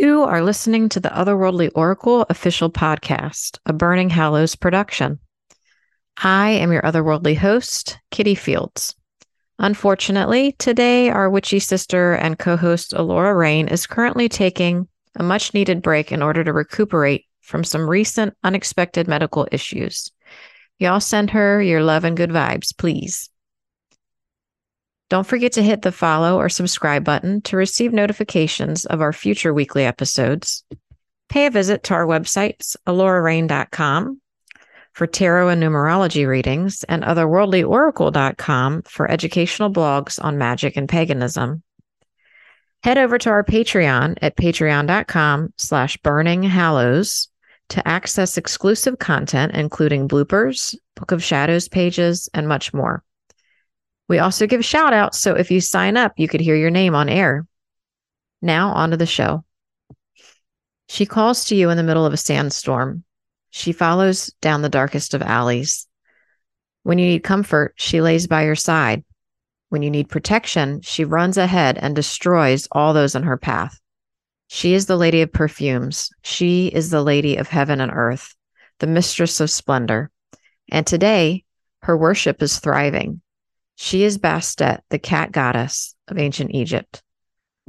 You are listening to the Otherworldly Oracle official podcast, a Burning Hallows production. I am your otherworldly host, Kitty Fields. Unfortunately, today our witchy sister and co host Allorah Rayne is currently taking a much needed break in order to recuperate from some recent unexpected medical issues. Y'all send her your love and good vibes, please. Don't forget to hit the follow or subscribe button to receive notifications of our future weekly episodes. Pay a visit to our websites, allorahrayne.com for tarot and numerology readings, and otherworldlyoracle.com for educational blogs on magic and paganism. Head over to our Patreon at patreon.com slash burning to access exclusive content, including bloopers, Book of Shadows pages, and much more. We also give shout outs, so if you sign up, you could hear your name on air. Now, on to the show. She calls to you in the middle of a sandstorm. She follows down the darkest of alleys. When you need comfort, she lays by your side. When you need protection, she runs ahead and destroys all those in her path. She is the lady of perfumes. She is the lady of heaven and earth, the mistress of splendor. And today, her worship is thriving. She is Bastet, the cat goddess of ancient Egypt.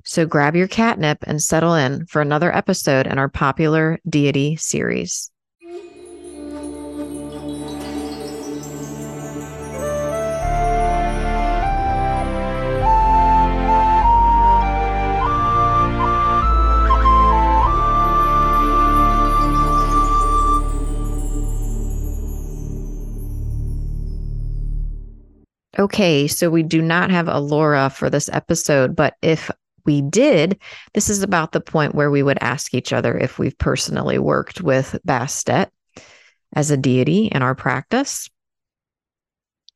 So grab your catnip and settle in for another episode in our popular deity series. Okay, so we do not have Allorah for this episode, but if we did, this is about the point where we would ask each other if we've personally worked with Bastet as a deity in our practice.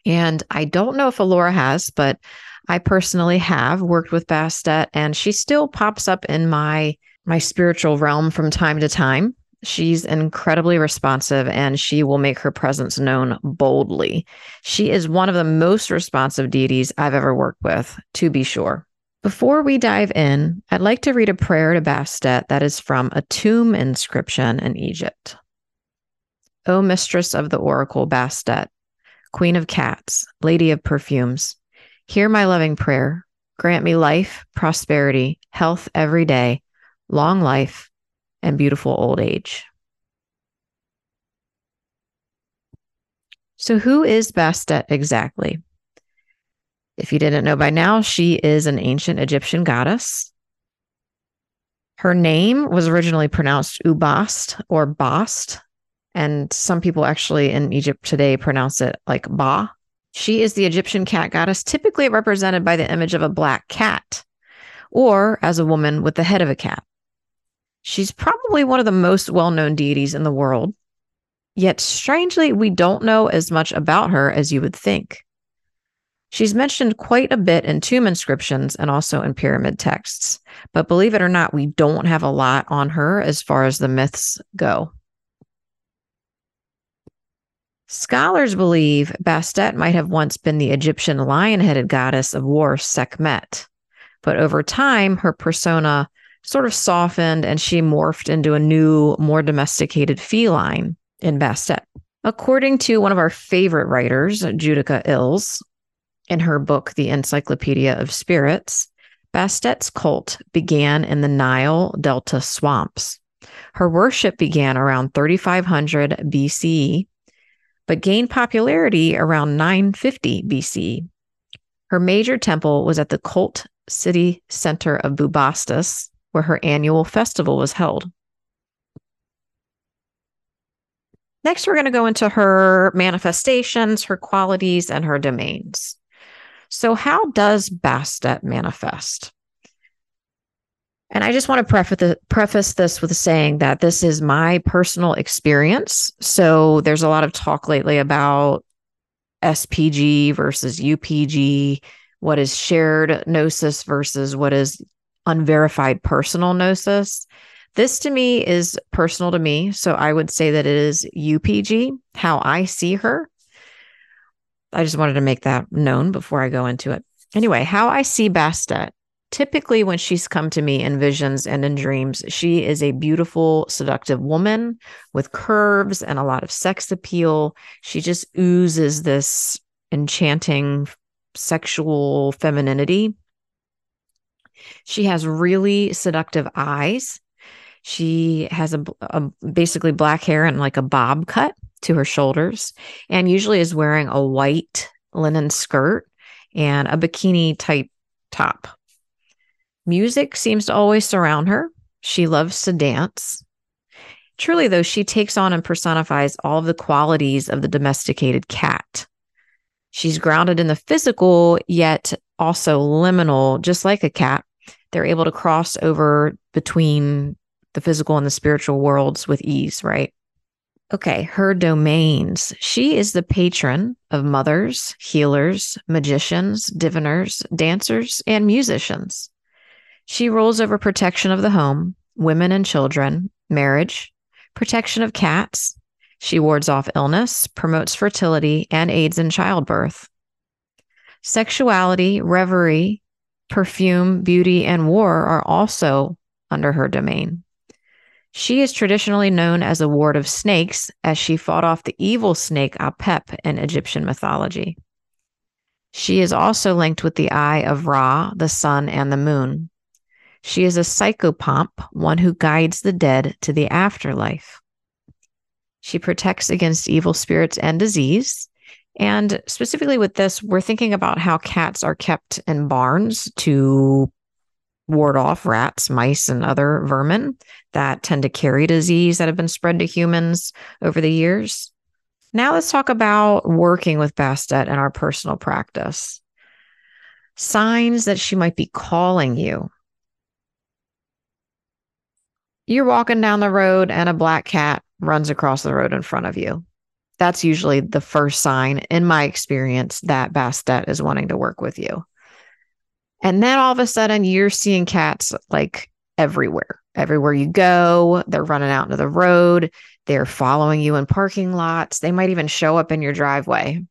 And I don't know if Allorah has, but I personally have worked with Bastet and she still pops up in my my spiritual realm from time to time. She's incredibly responsive and she will make her presence known boldly. She is one of the most responsive deities I've ever worked with, to be sure. Before we dive in, I'd like to read a prayer to Bastet that is from a tomb inscription in Egypt. O mistress of the oracle Bastet, queen of cats, lady of perfumes, hear my loving prayer. Grant me life, prosperity, health every day, long life, and beautiful old age. So, who is Bastet exactly? If you didn't know by now, she is an ancient Egyptian goddess. Her name was originally pronounced Ubast or Bast, and some people actually in Egypt today pronounce it like Ba. She is the Egyptian cat goddess, typically represented by the image of a black cat or as a woman with the head of a cat. She's probably one of the most well known deities in the world. Yet, strangely, we don't know as much about her as you would think. She's mentioned quite a bit in tomb inscriptions and also in pyramid texts, but believe it or not, we don't have a lot on her as far as the myths go. Scholars believe Bastet might have once been the Egyptian lion headed goddess of war Sekhmet, but over time, her persona sort of softened and she morphed into a new, more domesticated feline in Bastet. According to one of our favorite writers, Judika Illes, in her book, The Encyclopedia of Spirits, Bastet's cult began in the Nile Delta swamps. Her worship began around 3500 BCE, but gained popularity around 950 BCE. Her major temple was at the cult city center of Bubastis, where her annual festival was held. Next, we're going to go into her manifestations, her qualities, and her domains. So, how does Bastet manifest? And I just want to preface, this with saying that this is my personal experience. So, there's a lot of talk lately about SPG versus UPG, what is shared gnosis versus what is unverified personal gnosis. This to me is personal to me. So I would say that it is UPG, how I see her. I just wanted to make that known before I go into it. Anyway, how I see Bastet typically, when she's come to me in visions and in dreams, she is a beautiful, seductive woman with curves and a lot of sex appeal. She just oozes this enchanting sexual femininity. She has really seductive eyes. She has a, a, basically black hair and like a bob cut to her shoulders, and usually is wearing a white linen skirt and a bikini type top. Music seems to always surround her. She loves to dance. Truly, though, she takes on and personifies all of the qualities of the domesticated cat. She's grounded in the physical, yet also liminal, just like a cat. They're able to cross over between the physical and the spiritual worlds with ease, right? Okay, her domains. She is the patron of mothers, healers, magicians, diviners, dancers, and musicians. She rules over protection of the home, women and children, marriage, protection of cats. She wards off illness, promotes fertility, and aids in childbirth. Sexuality, reverie, perfume, beauty, and war are also under her domain. She is traditionally known as a ward of snakes, as she fought off the evil snake Apep in Egyptian mythology. She is also linked with the eye of Ra, the sun, and the moon. She is a psychopomp, one who guides the dead to the afterlife. She protects against evil spirits and disease. And specifically with this, we're thinking about how cats are kept in barns to ward off rats, mice, and other vermin that tend to carry disease that have been spread to humans over the years. Now let's talk about working with Bastet in our personal practice. Signs that she might be calling you. You're walking down the road and a black cat runs across the road in front of you. That's usually the first sign, in my experience, that Bastet is wanting to work with you. And then all of a sudden, you're seeing cats like everywhere. Everywhere you go, they're running out into the road. They're following you in parking lots. They might even show up in your driveway,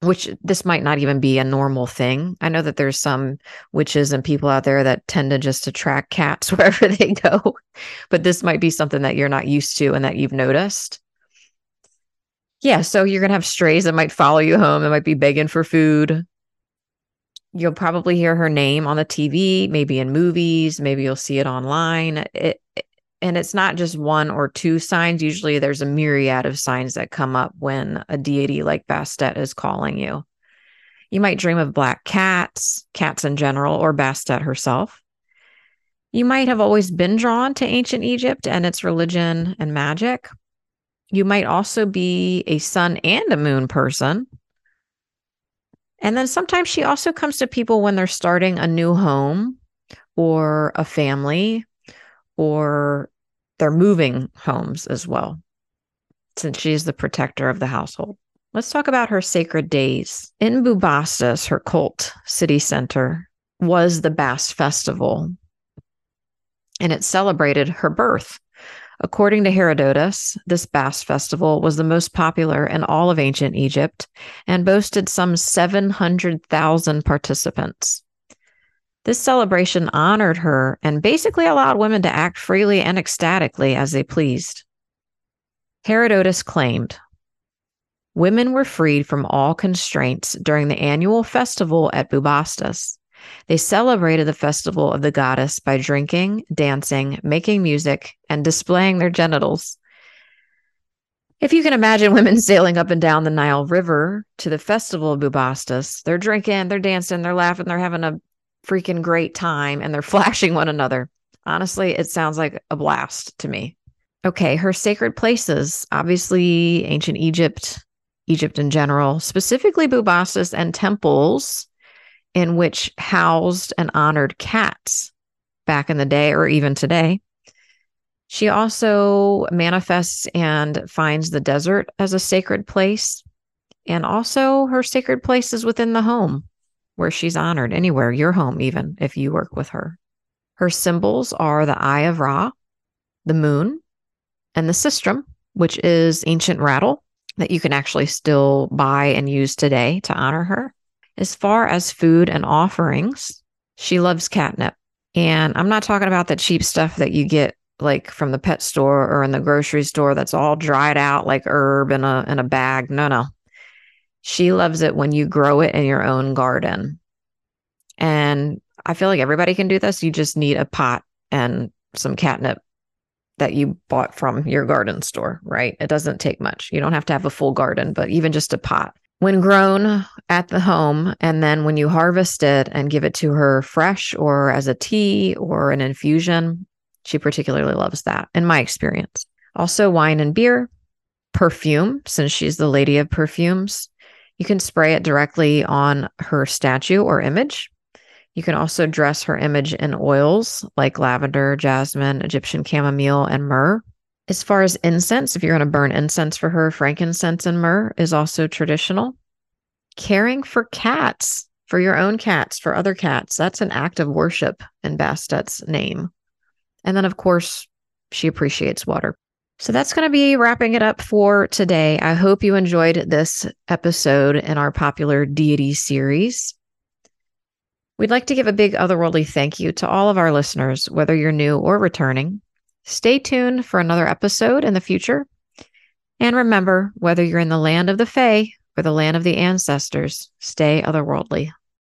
which this might not even be a normal thing. I know that there's some witches and people out there that tend to just attract cats wherever they go, but this might be something that you're not used to and that you've noticed. Yeah, so you're going to have strays that might follow you home, that might be begging for food. You'll probably hear her name on the TV, maybe in movies, maybe you'll see it online. It, and it's not just one or two signs. Usually there's a myriad of signs that come up when a deity like Bastet is calling you. You might dream of black cats, cats in general, or Bastet herself. You might have always been drawn to ancient Egypt and its religion and magic. You might also be a sun and a moon person. And then sometimes she also comes to people when they're starting a new home or a family or they're moving homes as well, since she's the protector of the household. Let's talk about her sacred days. In Bubastis, her cult city center, was the Bast Festival, and it celebrated her birth. According to Herodotus, this Bast festival was the most popular in all of ancient Egypt and boasted some 700,000 participants. This celebration honored her and basically allowed women to act freely and ecstatically as they pleased. Herodotus claimed women were freed from all constraints during the annual festival at Bubastis. They celebrated the festival of the goddess by drinking, dancing, making music, and displaying their genitals. If you can imagine women sailing up and down the Nile River to the festival of Bubastis, they're drinking, they're dancing, they're laughing, they're having a freaking great time, and they're flashing one another. Honestly, it sounds like a blast to me. Okay, her sacred places, obviously ancient Egypt, Egypt in general, specifically Bubastis and temples in which housed and honored cats back in the day or even today. She also manifests and finds the desert as a sacred place. And also, her sacred place is within the home where she's honored, anywhere, your home, even if you work with her. Her symbols are the Eye of Ra, the moon, and the sistrum, which is ancient rattle that you can actually still buy and use today to honor her. As far as food and offerings, She loves catnip. And I'm not talking about the cheap stuff that you get like from the pet store or in the grocery store that's all dried out like herb in a in a bag. No, no. She loves it when you grow it in your own garden. And I feel like everybody can do this. You just need a pot and some catnip that you bought from your garden store, right? It doesn't take much. You don't have to have a full garden, but even just a pot. When grown at the home, and then when you harvest it and give it to her fresh or as a tea or an infusion, she particularly loves that, in my experience. Also, wine and beer, perfume, since she's the lady of perfumes. You can spray it directly on her statue or image. You can also dress her image in oils like lavender, jasmine, Egyptian chamomile, and myrrh. As far as incense, if you're going to burn incense for her, frankincense and myrrh is also traditional. Caring for cats, for your own cats, for other cats, that's an act of worship in Bastet's name. And then, of course, she appreciates water. So that's going to be wrapping it up for today. I hope you enjoyed this episode in our popular deity series. We'd like to give a big otherworldly thank you to all of our listeners, whether you're new or returning. Stay tuned for another episode in the future. And remember, whether you're in the land of the Fae or the land of the ancestors, stay otherworldly.